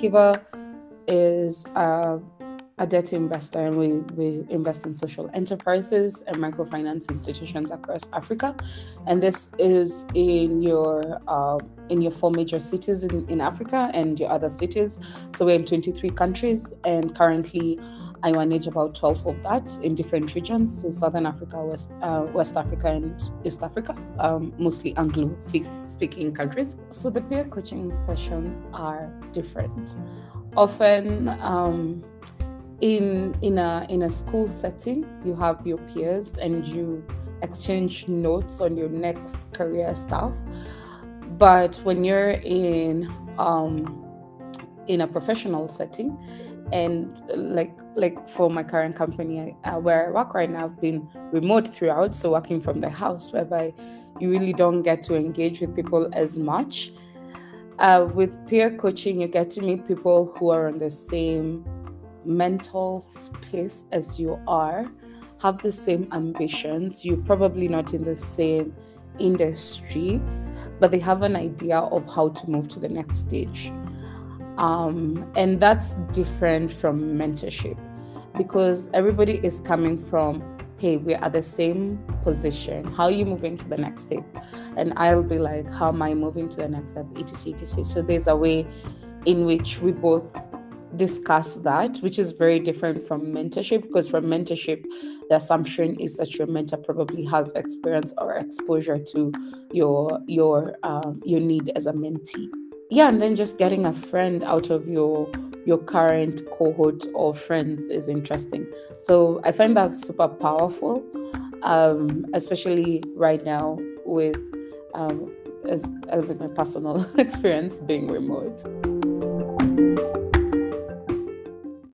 Kiva is uh, a debt investor and we, we invest in social enterprises and microfinance institutions across Africa. And this is in your uh, in your four major cities in, in Africa and your other cities. So we're in 23 countries and currently I manage about 12 of that in different regions. So Southern Africa, West, uh, West Africa, and East Africa, um, mostly Anglo speaking countries. So the peer coaching sessions are different. Often, um, in in a in a school setting you have your peers and you exchange notes on your next career stuff but when you're in um in a professional setting and like like for my current company uh, where I work right now, I've been remote throughout, so working from the house, whereby you really don't get to engage with people as much. Uh, with peer coaching, you get to meet people who are on the same mental space as you are, have the same ambitions. You're probably not in the same industry, but they have an idea of how to move to the next stage. Um, and that's different from mentorship because everybody is coming from, hey, we're at the same position. How are you moving to the next step? And I'll be like, how am I moving to the next step? etc. etc. So there's a way in which we both discuss that, which is very different from mentorship because from mentorship, the assumption is that your mentor probably has experience or exposure to your your um, your need as a mentee. Yeah, and then just getting a friend out of your your current cohort of friends is interesting. So I find that super powerful, um, especially right now with um, as as my personal experience being remote.